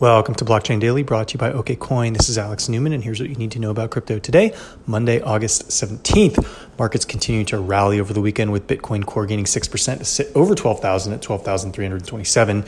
Welcome to Blockchain Daily, brought to you by OKCoin. This is Alex Newman, and here's what you need to know about crypto today, Monday, August 17th. Markets continue to rally over the weekend with Bitcoin Core gaining 6% to sit over 12,000 at 12,327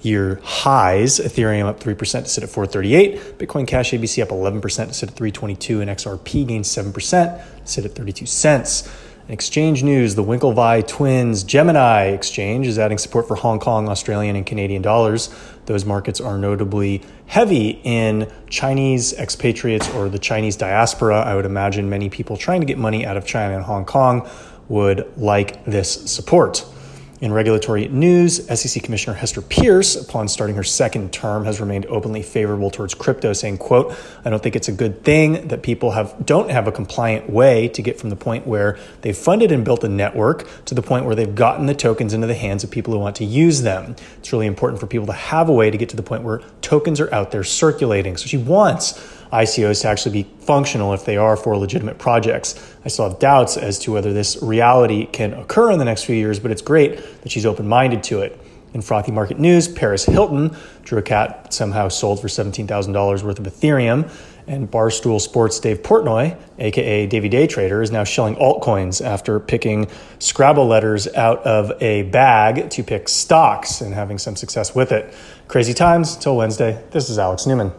year highs. Ethereum up 3% to sit at 438. Bitcoin Cash ABC up 11% to sit at 322, and XRP gained 7% to sit at 32 cents. Exchange news, the Winklevi Twins Gemini exchange is adding support for Hong Kong, Australian, and Canadian dollars. Those markets are notably heavy in Chinese expatriates or the Chinese diaspora. I would imagine many people trying to get money out of China and Hong Kong would like this support. In regulatory news, SEC Commissioner Hester Peirce, upon starting her second term, has remained openly favorable towards crypto, saying, quote, I don't think it's a good thing that people have don't have a compliant way to get from the point where they've funded and built a network to the point where they've gotten the tokens into the hands of people who want to use them. It's really important for people to have a way to get to the point where tokens are out there circulating. So she wants ICOs to actually be functional if they are for legitimate projects. I still have doubts as to whether this reality can occur in the next few years, but it's great that she's open minded to it. In frothy market news, Paris Hilton, Drew a cat somehow sold for $17,000 worth of Ethereum, and Barstool Sports Dave Portnoy, aka Davey Day Trader, is now shelling altcoins after picking Scrabble letters out of a bag to pick stocks and having some success with it. Crazy times. Until Wednesday, this is Alex Newman.